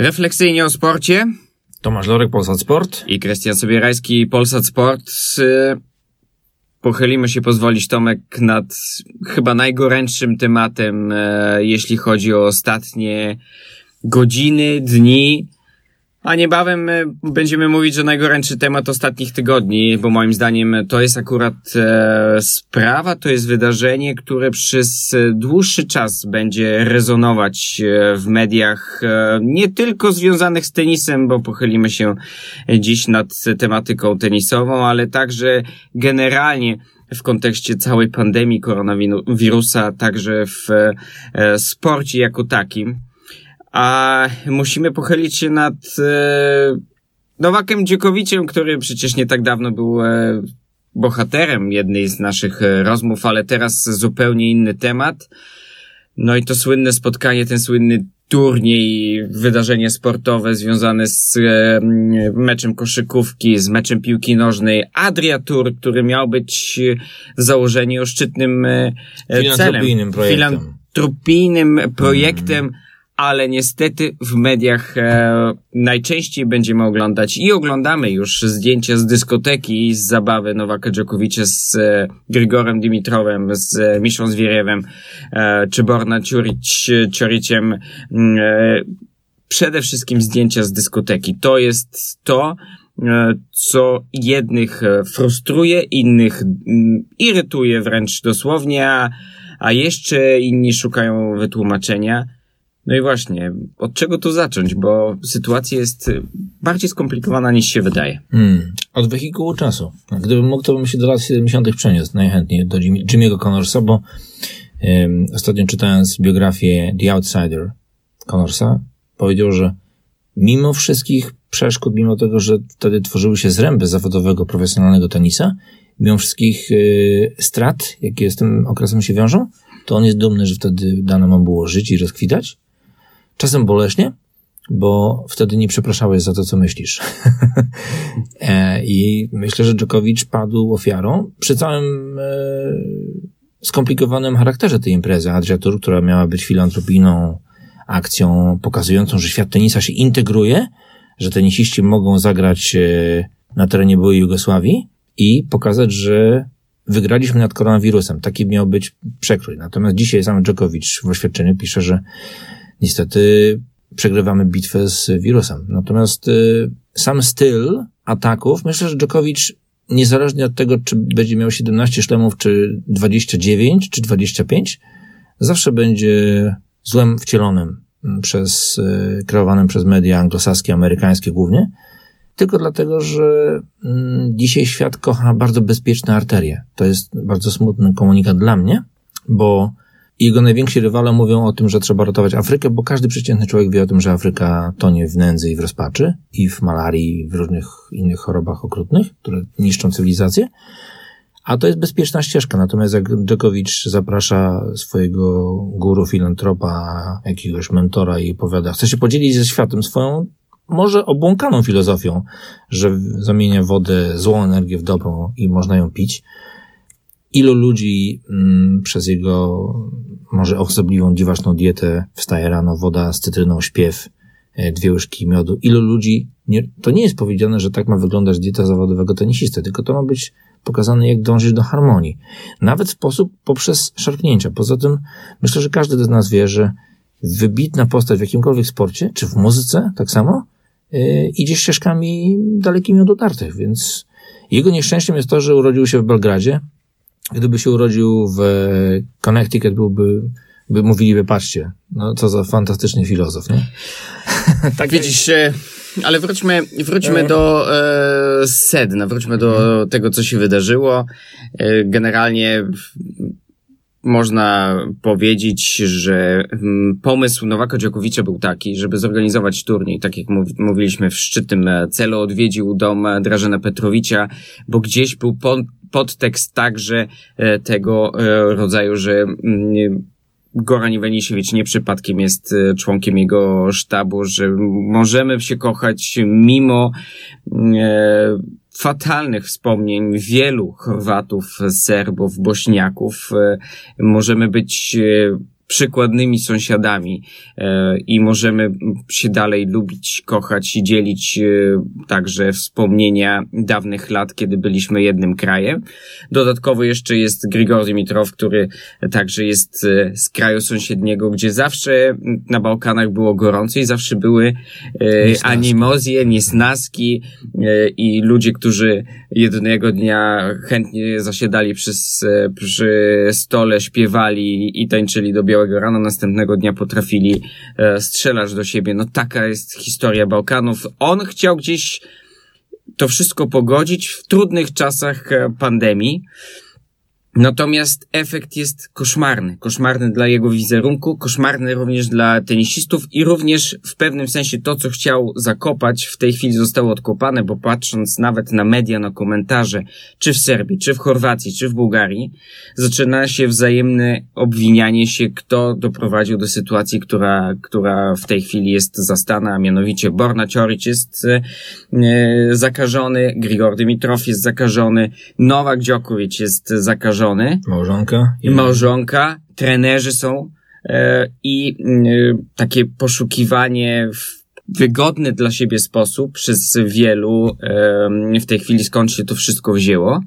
Refleksyjnie o sporcie. Tomasz Lorek, Polsat Sport. I Krystian Sobierajski, Polsat Sport. Y, pochylimy się pozwolić Tomek nad chyba najgorętszym tematem, e, jeśli chodzi o ostatnie godziny, dni, a niebawem e, będziemy mówić, że najgorętszy temat ostatnich tygodni, bo moim zdaniem to jest akurat e, sprawa, to jest wydarzenie, które przez dłuższy czas będzie rezonować e, w mediach, e, nie tylko związanych z tenisem, bo pochylimy się dziś nad tematyką tenisową, ale także generalnie w kontekście całej pandemii koronawirusa, także w e, sporcie jako takim a musimy pochylić się nad e, Nowakiem Dziekowiciem, który przecież nie tak dawno był e, bohaterem jednej z naszych e, rozmów, ale teraz zupełnie inny temat. No i to słynne spotkanie, ten słynny turniej, wydarzenie sportowe związane z e, meczem koszykówki, z meczem piłki nożnej, Adria Tour, który miał być w założeniu szczytnym e, celem. Projektem. Filantropijnym projektem. Mm ale niestety w mediach e, najczęściej będziemy oglądać i oglądamy już zdjęcia z dyskoteki z zabawy Nowaka Dżokowicza z e, Grigorem Dimitrowem, z e, Miszą Zwieriewem, e, czy Borna Ciuric, Cioriciem. Mm, e, przede wszystkim zdjęcia z dyskoteki. To jest to, e, co jednych e, frustruje, innych irytuje wręcz dosłownie, a, a jeszcze inni szukają wytłumaczenia. No i właśnie, od czego tu zacząć, bo sytuacja jest bardziej skomplikowana niż się wydaje. Hmm. Od wehikułu czasu. Gdybym mógł, to bym się do lat 70. przeniósł najchętniej do Jimmy'ego Connorsa, bo um, ostatnio czytając biografię The Outsider Connorsa, powiedział, że mimo wszystkich przeszkód, mimo tego, że wtedy tworzyły się zręby zawodowego, profesjonalnego tenisa, mimo wszystkich y, strat, jakie z tym okresem się wiążą, to on jest dumny, że wtedy dano mu było żyć i rozkwitać Czasem boleśnie, bo wtedy nie przepraszałeś za to, co myślisz. E, I myślę, że Dżokowicz padł ofiarą przy całym e, skomplikowanym charakterze tej imprezy. Adria Tour, która miała być filantropijną akcją pokazującą, że świat tenisa się integruje, że tenisiści mogą zagrać e, na terenie byłej Jugosławii i pokazać, że wygraliśmy nad koronawirusem. Taki miał być przekrój. Natomiast dzisiaj sam Dżokowicz w oświadczeniu pisze, że niestety przegrywamy bitwę z wirusem. Natomiast y, sam styl ataków, myślę, że Dżokowicz niezależnie od tego, czy będzie miał 17 szlemów, czy 29, czy 25, zawsze będzie złem wcielonym przez, y, kreowanym przez media anglosaskie, amerykańskie głównie, tylko dlatego, że mm, dzisiaj świat kocha bardzo bezpieczne arterie. To jest bardzo smutny komunikat dla mnie, bo jego najwięksi rywale mówią o tym, że trzeba ratować Afrykę, bo każdy przeciętny człowiek wie o tym, że Afryka tonie w nędzy i w rozpaczy, i w malarii, i w różnych innych chorobach okrutnych, które niszczą cywilizację. A to jest bezpieczna ścieżka. Natomiast jak Dżekowicz zaprasza swojego guru, filantropa, jakiegoś mentora i powiada, chce się podzielić ze światem swoją może obłąkaną filozofią, że zamienia wodę, złą energię w dobrą i można ją pić, ilu ludzi mm, przez jego może osobliwą, dziwaczną dietę wstaje rano, woda z cytryną, śpiew, e, dwie łyżki miodu. Ilu ludzi, nie, to nie jest powiedziane, że tak ma wyglądać dieta zawodowego tenisisty, tylko to ma być pokazane, jak dążyć do harmonii. Nawet sposób poprzez szarpnięcia. Poza tym myślę, że każdy z nas wie, że wybitna postać w jakimkolwiek sporcie, czy w muzyce tak samo, yy, idzie ścieżkami dalekimi od utartych, więc jego nieszczęściem jest to, że urodził się w Belgradzie, Gdyby się urodził w Connecticut, byłby, by mówiliby, patrzcie, no co za fantastyczny filozof, nie? tak widzisz, e, ale wróćmy, wróćmy do e, sedna, wróćmy do tego, co się wydarzyło. E, generalnie można powiedzieć, że mm, pomysł Nowaka Dziokowicza był taki, żeby zorganizować turniej, tak jak mówiliśmy w szczytnym e, celu, odwiedził dom Drażena Petrowicza, bo gdzieś był podtekst także e, tego e, rodzaju, że mm, Goran Iwanisiewicz nie przypadkiem jest e, członkiem jego sztabu, że możemy się kochać mimo fatalnych wspomnień wielu Chorwatów, Serbów, Bośniaków. Możemy być przykładnymi sąsiadami e, i możemy się dalej lubić, kochać i dzielić e, także wspomnienia dawnych lat, kiedy byliśmy jednym krajem. Dodatkowo jeszcze jest Grigor Dimitrow, który także jest e, z kraju sąsiedniego, gdzie zawsze na Bałkanach było gorąco i zawsze były animozje, niesnaski i ludzie, którzy jednego dnia chętnie zasiadali przy, przy stole, śpiewali i tańczyli do białego rana, następnego dnia potrafili e, strzelać do siebie. No taka jest historia Bałkanów. On chciał gdzieś to wszystko pogodzić w trudnych czasach e, pandemii. Natomiast efekt jest koszmarny. Koszmarny dla jego wizerunku, koszmarny również dla tenisistów i również w pewnym sensie to, co chciał zakopać, w tej chwili zostało odkopane, bo patrząc nawet na media, na komentarze, czy w Serbii, czy w Chorwacji, czy w Bułgarii, zaczyna się wzajemne obwinianie się, kto doprowadził do sytuacji, która, która w tej chwili jest zastana, a mianowicie Borna Cioric jest e, zakażony, Grigor Dimitrow jest zakażony, Nowak Djokovic jest zakażony, żony. Małżonka. I Małżonka, trenerzy są e, i e, takie poszukiwanie w wygodny dla siebie sposób przez wielu e, w tej chwili skąd się to wszystko wzięło.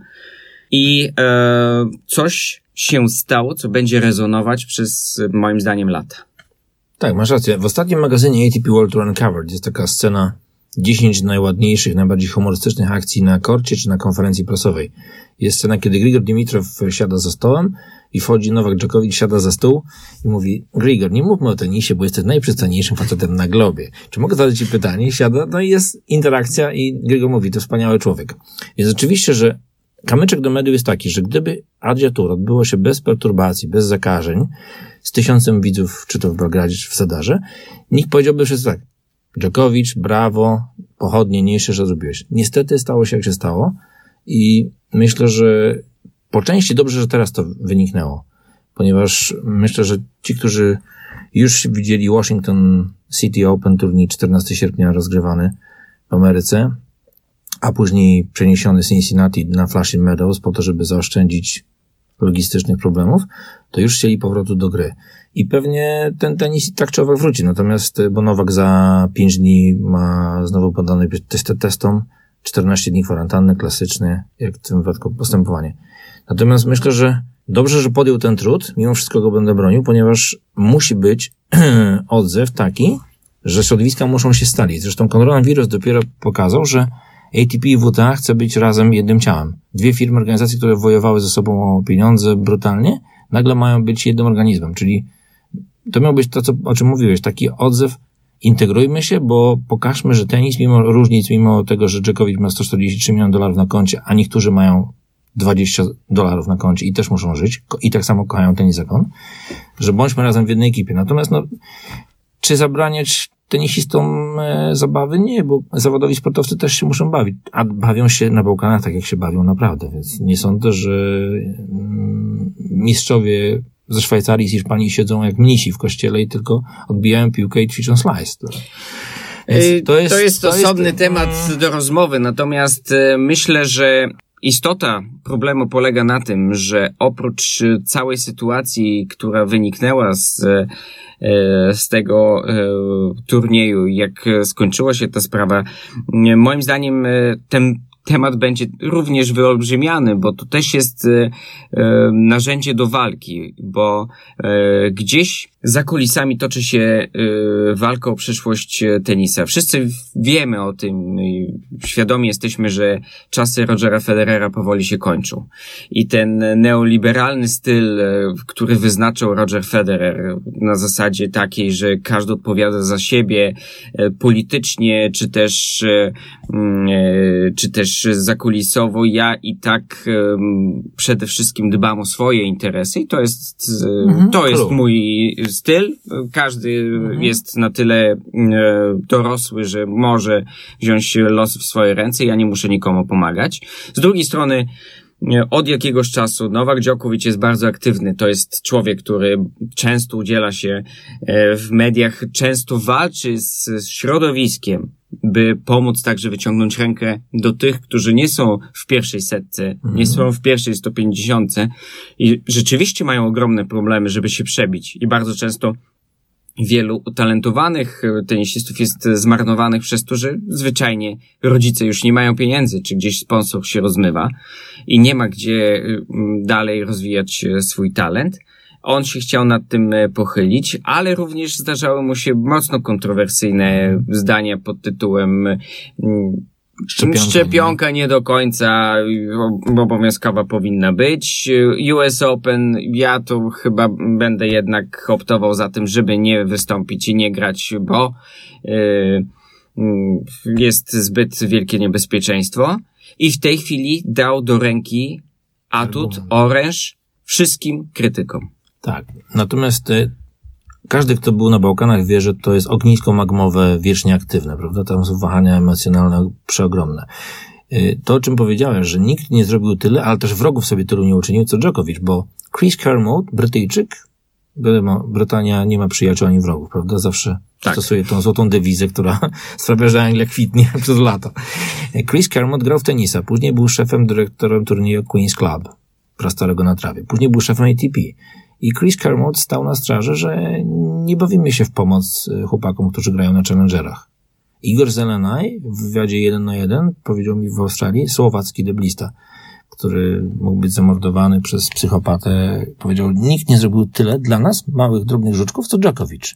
I e, coś się stało, co będzie rezonować przez moim zdaniem lata. Tak, masz rację. W ostatnim magazynie ATP World Uncovered jest taka scena 10 najładniejszych, najbardziej humorystycznych akcji na korcie czy na konferencji prasowej. Jest scena, kiedy Grigor Dimitrow siada za stołem i wchodzi Nowak Djokovic, siada za stół i mówi Grigor, nie mówmy o tenisie, bo jesteś najprzystojniejszym facetem na globie. Czy mogę zadać ci pytanie? Siada, no i jest interakcja i Grigor mówi, to wspaniały człowiek. Więc oczywiście, że kamyczek do mediów jest taki, że gdyby Adria Tour odbyło się bez perturbacji, bez zakażeń, z tysiącem widzów, czy to w Belgradzie, czy w Sadarze, nikt powiedziałby wszyscy tak, Dżokowicz, brawo, pochodniejsze, że zrobiłeś. Niestety stało się jak się stało i myślę, że po części dobrze, że teraz to wyniknęło, ponieważ myślę, że ci, którzy już widzieli Washington City Open turniej 14 sierpnia rozgrywany w Ameryce, a później przeniesiony Cincinnati na Flushing Meadows po to, żeby zaoszczędzić logistycznych problemów, to już chcieli powrotu do gry. I pewnie ten tenis tak czy owak wróci. Natomiast, bo Nowak za 5 dni ma znowu podany test testom, 14 dni kwarantanny, klasyczny, jak w tym wypadku postępowanie. Natomiast myślę, że dobrze, że podjął ten trud, mimo wszystko go będę bronił, ponieważ musi być odzew taki, że środowiska muszą się stalić. Zresztą koronawirus dopiero pokazał, że ATP i WTA chce być razem jednym ciałem. Dwie firmy, organizacje, które wojowały ze sobą o pieniądze brutalnie, nagle mają być jednym organizmem, czyli to miał być to, co, o czym mówiłeś, taki odzew, integrujmy się, bo pokażmy, że tenis, mimo różnic, mimo tego, że Djokovic ma 143 miliony dolarów na koncie, a niektórzy mają 20 dolarów na koncie i też muszą żyć, i tak samo kochają tenis zakon, że bądźmy razem w jednej ekipie. Natomiast, no, czy zabraniać tenisistom e, zabawy? Nie, bo zawodowi sportowcy też się muszą bawić, a bawią się na Bałkanach tak, jak się bawią naprawdę, więc nie sądzę, że mm, mistrzowie ze Szwajcarii, z Hiszpanii siedzą jak mnisi w kościele i tylko odbijają piłkę i ćwiczą slice. To jest, to jest to osobny jest... temat do rozmowy, natomiast e, myślę, że istota problemu polega na tym, że oprócz całej sytuacji, która wyniknęła z, e, z tego e, turnieju, jak skończyła się ta sprawa, moim zdaniem ten temat będzie również wyolbrzymiany, bo to też jest e, e, narzędzie do walki, bo e, gdzieś za kulisami toczy się walka o przyszłość tenisa. Wszyscy wiemy o tym, świadomi jesteśmy, że czasy Rogera Federera powoli się kończą. I ten neoliberalny styl, który wyznaczył Roger Federer na zasadzie takiej, że każdy odpowiada za siebie politycznie, czy też, mm, czy też zakulisowo ja i tak przede wszystkim dbam o swoje interesy i to jest, mhm, to jest mój styl. Każdy mhm. jest na tyle e, dorosły, że może wziąć los w swoje ręce. Ja nie muszę nikomu pomagać. Z drugiej strony, e, od jakiegoś czasu Nowak Djokovic jest bardzo aktywny. To jest człowiek, który często udziela się e, w mediach, często walczy z, z środowiskiem by pomóc także wyciągnąć rękę do tych, którzy nie są w pierwszej setce, mhm. nie są w pierwszej 150 i rzeczywiście mają ogromne problemy, żeby się przebić i bardzo często wielu utalentowanych tenisistów jest zmarnowanych przez to, że zwyczajnie rodzice już nie mają pieniędzy, czy gdzieś sponsor się rozmywa i nie ma gdzie mm, dalej rozwijać swój talent. On się chciał nad tym e, pochylić, ale również zdarzały mu się mocno kontrowersyjne zdania pod tytułem Szczepionka, Szczepionka nie. nie do końca obowiązkowa powinna być. US Open, ja tu chyba będę jednak optował za tym, żeby nie wystąpić i nie grać, bo yy, jest zbyt wielkie niebezpieczeństwo. I w tej chwili dał do ręki atut, oręż wszystkim krytykom. Tak. Natomiast y, każdy, kto był na Bałkanach, wie, że to jest ognisko magmowe wiecznie aktywne, prawda? Tam są wahania emocjonalne przeogromne. Y, to, o czym powiedziałeś, że nikt nie zrobił tyle, ale też wrogów sobie tylu nie uczynił, co Djokovic, bo Chris Kermode, Brytyjczyk, Brytania nie ma przyjaciół ani wrogów, prawda? Zawsze tak. stosuje tą złotą dewizę, która sprawia, że Anglia kwitnie przez lata. Chris Kermode grał w tenisa, później był szefem dyrektorem turnieju Queen's Club, prastarego na trawie. Później był szefem ATP. I Chris Kermode stał na straży, że nie bawimy się w pomoc y, chłopakom, którzy grają na challengerach. Igor Zelenaj w wywiadzie 1 na 1 powiedział mi w Australii, słowacki deblista, który mógł być zamordowany przez psychopatę, powiedział, nikt nie zrobił tyle dla nas, małych, drobnych żuczków, co Djokovic.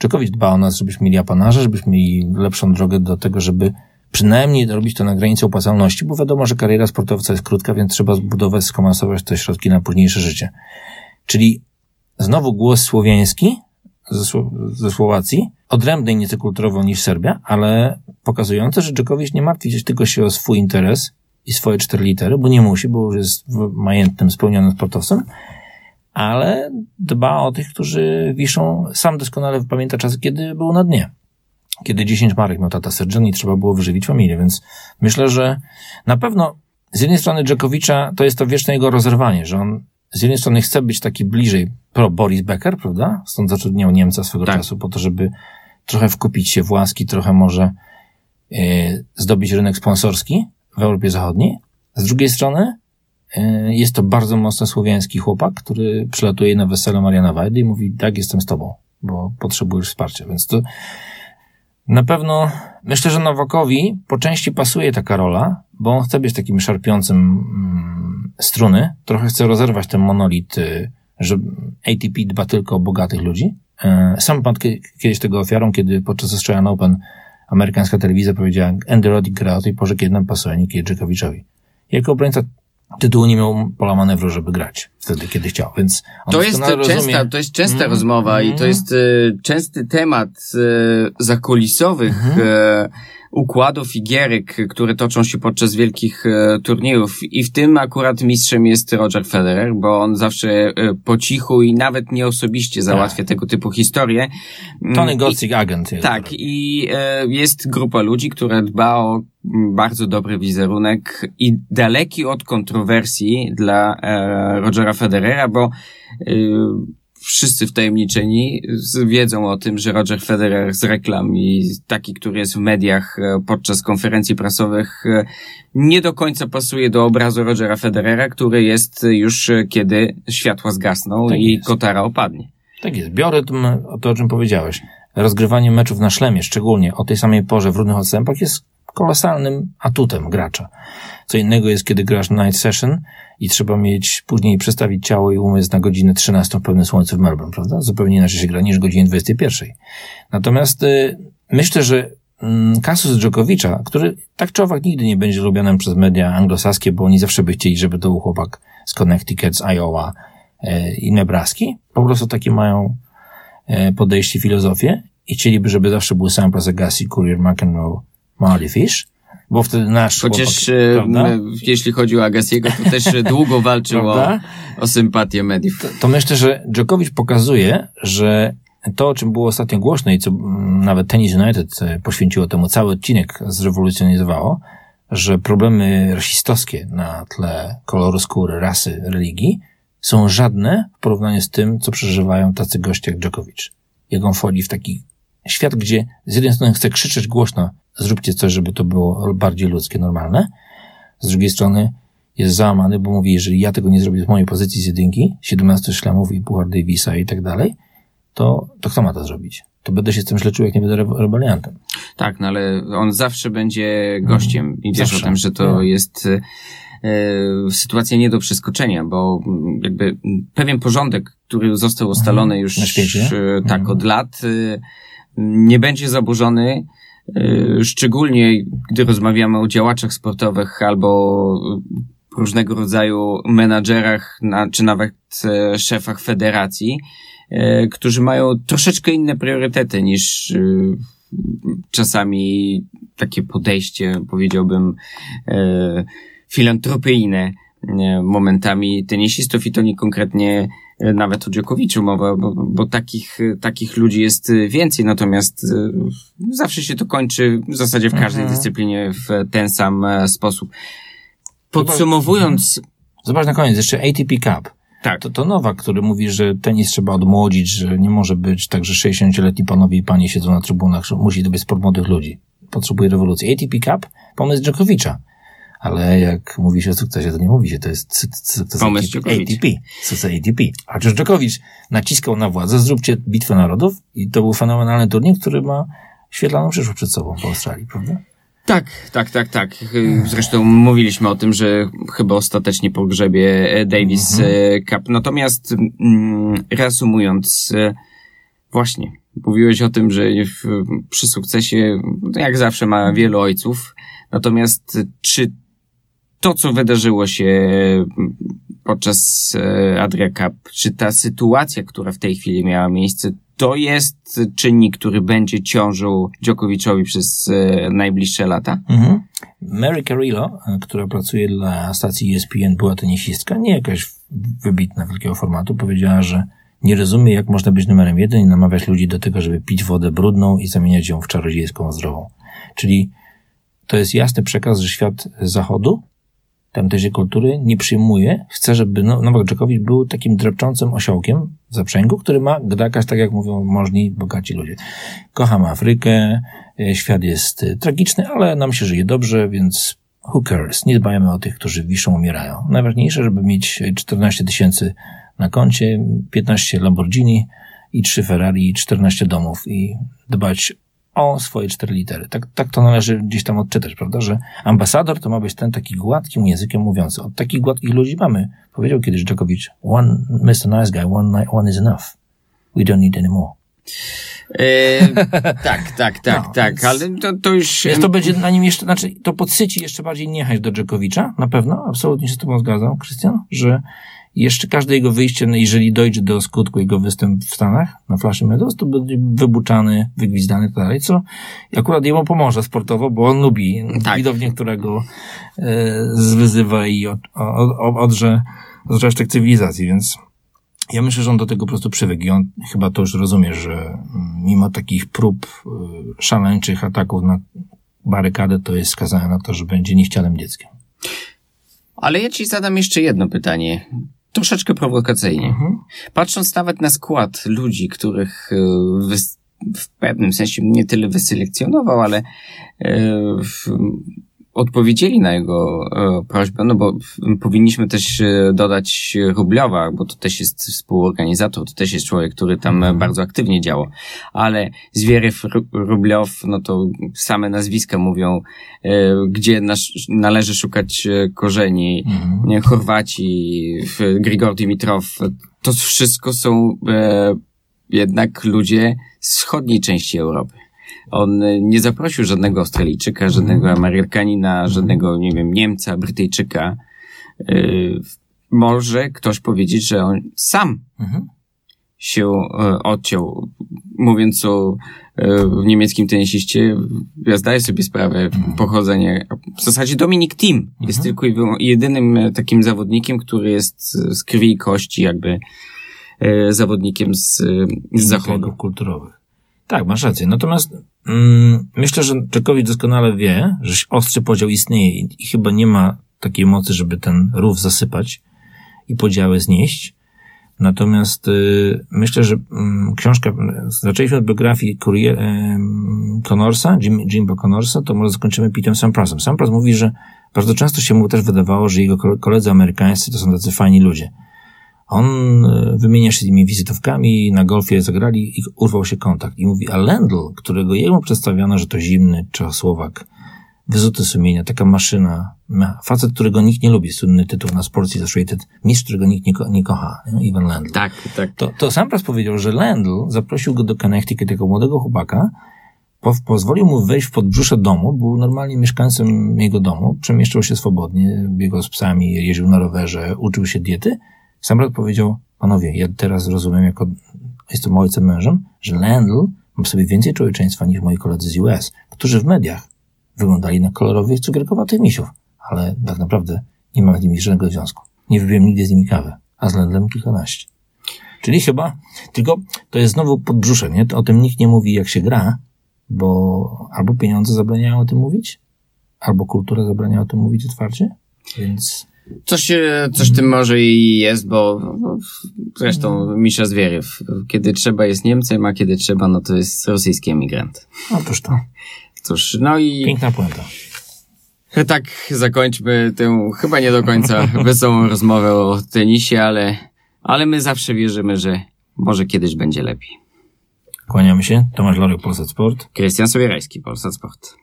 Djokovic dba o nas, żebyśmy mieli apanarze, żebyśmy mieli lepszą drogę do tego, żeby przynajmniej robić to na granicy opłacalności, bo wiadomo, że kariera sportowca jest krótka, więc trzeba zbudować, skomasować te środki na późniejsze życie. Czyli znowu głos słowiański ze, ze Słowacji, odrębnej nieco kulturowo niż Serbia, ale pokazujące, że Dżokowicz nie martwi się tylko się o swój interes i swoje cztery litery, bo nie musi, bo już jest majętnym, spełnionym sportowcem, ale dba o tych, którzy wiszą. Sam doskonale pamięta czasy, kiedy był na dnie. Kiedy 10 marek miał tata Sergian i trzeba było wyżywić familię, więc myślę, że na pewno z jednej strony Dżokowicza to jest to wieczne jego rozerwanie, że on z jednej strony chce być taki bliżej pro Boris Becker, prawda? Stąd zatrudniał Niemca swego tak. czasu po to, żeby trochę wkupić się w łaski, trochę może yy, zdobyć rynek sponsorski w Europie Zachodniej. Z drugiej strony yy, jest to bardzo mocno słowiański chłopak, który przylatuje na wesele Mariana Wajdy i mówi, tak, jestem z tobą, bo potrzebujesz wsparcia. Więc to na pewno myślę, że Nowakowi po części pasuje taka rola, bo on chce być takim szarpiącym mm, struny, trochę chce rozerwać ten monolit, y, że ATP dba tylko o bogatych ludzi. E, sam pan kiedyś tego ofiarą, kiedy podczas Australian Open amerykańska telewizja powiedziała, Andy Roddick gra o tej porze, kiedy nam pasuje, nie Dżekowiczowi. Jako obrońca tytułu nie miał pola manewru, żeby grać wtedy, kiedy chciał, więc to jest, częsta, to jest częsta mm, rozmowa mm. i to jest y, częsty temat y, zakulisowych mm. y, układów i gierek, które toczą się podczas wielkich e, turniejów. I w tym akurat mistrzem jest Roger Federer, bo on zawsze e, po cichu i nawet nie osobiście załatwia tak. tego typu historie. Tony Gotzik, agent. Jest tak, i e, jest grupa ludzi, która dba o bardzo dobry wizerunek i daleki od kontrowersji dla Rogera Federera, bo wszyscy wtajemniczeni wiedzą o tym, że Roger Federer z reklam i taki, który jest w mediach e, podczas konferencji prasowych, e, nie do końca pasuje do obrazu Rogera Federera, który jest już e, kiedy światła zgasną tak i jest. kotara opadnie. Tak jest. Biorę to, o czym powiedziałeś. Rozgrywanie meczów na szlemie, szczególnie o tej samej porze w równych odstępach, jest kolosalnym atutem gracza. Co innego jest, kiedy grasz night session i trzeba mieć później przestawić ciało i umysł na godzinę 13 w pełnym słońcu w Melbourne, prawda? Zupełnie inaczej się gra niż godzinie 21. Natomiast y, myślę, że mm, Kasus Dżokowicza, który tak czy owak nigdy nie będzie lubianym przez media anglosaskie, bo oni zawsze by chcieli, żeby to był chłopak z Connecticut, z Iowa y, i Nebraski, po prostu takie mają y, podejście, filozofię i chcieliby, żeby zawsze był sam Agassi, Courier, McEnroe, Marley Fish, bo wtedy nasz Chociaż chłopak, e, jeśli chodzi o Agassiego, to też długo walczył o, o sympatię mediów. To, to myślę, że Djokovic pokazuje, że to, o czym było ostatnio głośno i co nawet Tennis United e, poświęciło temu cały odcinek zrewolucjonizowało, że problemy rasistowskie na tle koloru skóry, rasy, religii są żadne w porównaniu z tym, co przeżywają tacy goście jak Djokovic. Jak on wchodzi w taki świat, gdzie z jednej strony chce krzyczeć głośno, zróbcie coś, żeby to było bardziej ludzkie, normalne, z drugiej strony jest załamany, bo mówi, jeżeli ja tego nie zrobię z mojej pozycji z jedynki, 17 szlamów i Puchar Davisa i tak dalej, to, to kto ma to zrobić? To będę się z tym źle czuł, jak nie będę rebeliantem. Tak, no ale on zawsze będzie gościem mm, i wiesz zawsze. o tym, że to no. jest e, sytuacja nie do przeskoczenia, bo jakby pewien porządek, który został ustalony mhm. już Na świecie? E, tak mhm. od lat, e, nie będzie zaburzony, e, szczególnie gdy rozmawiamy o działaczach sportowych albo różnego rodzaju menadżerach, na, czy nawet e, szefach federacji, e, którzy mają troszeczkę inne priorytety niż czasami takie podejście, powiedziałbym, filantropijne momentami tenisistów i to nie konkretnie nawet o Dżokowiczu mowa, bo, bo takich, takich ludzi jest więcej, natomiast zawsze się to kończy w zasadzie w każdej mhm. dyscyplinie w ten sam sposób. Podsumowując... Zobacz na koniec, jeszcze ATP Cup. Tak. To, to Nowak, który mówi, że tenis trzeba odmłodzić, że nie może być tak, że 60-letni panowie i panie siedzą na trybunach, że musi to być sport młodych ludzi. Potrzebuje rewolucji. ATP Cup, pomysł Dżokowicza. Ale jak mówi się o sukcesie, to nie mówi się, to jest sukces ATP. Sukces ATP. A Chociaż Dżokowicz naciskał na władzę, zróbcie bitwę narodów i to był fenomenalny turniej, który ma świetlaną przyszłość przed sobą w Australii, prawda? Tak, tak, tak, tak. Zresztą mówiliśmy o tym, że chyba ostatecznie pogrzebie Davis mhm. E, Cup. Natomiast mm, reasumując, e, właśnie, mówiłeś o tym, że przy sukcesie, jak zawsze, ma wielu ojców. Natomiast czy to, co wydarzyło się podczas e, Adria Cup, czy ta sytuacja, która w tej chwili miała miejsce, to jest czynnik, który będzie ciążył Djokoviczowi przez e, najbliższe lata? Mhm. Mary Carillo, e, która pracuje dla stacji ESPN, była tenisistka, nie jakaś wybitna, wielkiego formatu, powiedziała, że nie rozumie, jak można być numerem jeden i namawiać ludzi do tego, żeby pić wodę brudną i zamieniać ją w czarodziejską zdrową. Czyli to jest jasny przekaz, że świat zachodu tamtejszej kultury nie przyjmuje, chce, żeby no, Nowak Dżokowicz był takim drepczącym osiołkiem w zaprzęgu, który ma gdakać, tak jak mówią możni, bogaci ludzie. Kocham Afrykę, e, świat jest e, tragiczny, ale nam się żyje dobrze, więc who cares? Nie dbajmy o tych, którzy wiszą, umierają. Najważniejsze, żeby mieć 14 tysięcy na koncie, 15 Lamborghini i 3 Ferrari i 14 domów i dbać o swoje cztery litery. Tak, tak to należy gdzieś tam odczytać, prawda? Że ambasador to ma być ten taki gładkim językiem mówiący. Od takich gładkich ludzi mamy. Powiedział kiedyś Dżokowicz, one, Mr. Nice Guy, one, one is enough. We don't need any more. E, tak, tak, tak, no, tak, ale to, to już... Więc to będzie na nim jeszcze, znaczy, to podsyci jeszcze bardziej niechęć do Dżokowicza, na pewno, absolutnie się z tobą zgadzam, Krystian, że jeszcze każde jego wyjście, no jeżeli dojdzie do skutku jego występ w Stanach na Flash Meadows, to będzie wybuczany, wygwizdany i tak dalej, co akurat jemu pomoże sportowo, bo on lubi tak. widownię, którego e, zwyzywa i od, od, od, odrze od resztek cywilizacji, więc ja myślę, że on do tego po prostu przywykł i on chyba to już rozumie, że mimo takich prób e, szaleńczych ataków na barykadę, to jest skazane na to, że będzie niechcianym dzieckiem. Ale ja ci zadam jeszcze jedno pytanie troszeczkę prowokacyjnie. Mhm. Patrząc nawet na skład ludzi, których e, w pewnym sensie nie tyle wyselekcjonował, ale e, odpowiedzieli na jego e, prośbę, no bo powinniśmy też e, dodać Rubliowa, bo to też jest współorganizator, to też jest człowiek, który tam mhm. bardzo aktywnie działał, ale Zwierew, Rubliow, no to same nazwiska mówią, e, gdzie należy szukać korzeni, mhm. Chorwaci, Grigor Dimitrow, to wszystko są jednak ludzie z wschodniej części Europy. On e, nie zaprosił żadnego Australijczyka, żadnego mhm. Amerykanina, mhm. żadnego, nie wiem, Niemca, Brytyjczyka. E, może ktoś powiedzieć, że on sam mhm. się e, odciął. Mówiąc o niemieckim tenisiście, ja zdaję sobie sprawę, pochodzenie, w zasadzie Dominik Thiem jest tylko jedynym takim zawodnikiem, który jest z krwi i kości jakby zawodnikiem z, z zachodu. kulturowych. Tak, masz rację. Natomiast mm, myślę, że Czekowicz doskonale wie, że ostry podział istnieje i, i chyba nie ma takiej mocy, żeby ten rów zasypać i podziały znieść. Natomiast y, myślę, że y, książka, zaczęliśmy od biografii Courier, y, Connorsa, Jim, Jimbo Connorsa, to może zakończymy Petem Samprasem. Sampras mówi, że bardzo często się mu też wydawało, że jego koledzy amerykańscy to są tacy fajni ludzie. On y, wymienia się z nimi wizytówkami, na golfie zagrali i urwał się kontakt. I mówi, a Lendl, którego jemu przedstawiono, że to zimny Czechosłowak, wyzuty sumienia, taka maszyna, facet, którego nikt nie lubi, słynny tytuł na Sports Illustrated, mistrz, którego nikt nie, ko nie kocha, nie? Ivan Lendl. Tak, tak. To, to sam raz powiedział, że Lendl zaprosił go do Connecticut tego młodego chłopaka, po, pozwolił mu wejść w podbrzusze domu, był normalnie mieszkańcem jego domu, przemieszczał się swobodnie, biegał z psami, jeździł na rowerze, uczył się diety. Sam raz powiedział, panowie, ja teraz rozumiem, jako jestem ojcem mężem, że Lendl ma w sobie więcej człowieczeństwa niż moi koledzy z US, którzy w mediach wyglądali na kolorowych, cukierkowatych misiów, ale tak naprawdę nie mam z nimi żadnego związku. Nie wypiłem nigdy z nimi kawy, a z Lendlem kilkanaście. Czyli chyba, tylko to jest znowu podbrzusze, nie? O tym nikt nie mówi, jak się gra, bo albo pieniądze zabraniają o tym mówić, albo kultura zabrania o tym mówić otwarcie, więc... Coś, coś tym może i jest, bo zresztą Misza Zwieriew, kiedy trzeba jest Niemcem, a kiedy trzeba, no to jest rosyjski emigrant. Otóż to. Cóż, no i... Piękna puenta. Tak, zakończmy tę chyba nie do końca wesołą rozmowę o tenisie, ale, ale my zawsze wierzymy, że może kiedyś będzie lepiej. Kłaniamy się. Tomasz Lorek, Polsat Sport. Krystian Sobierajski, Polsat Sport.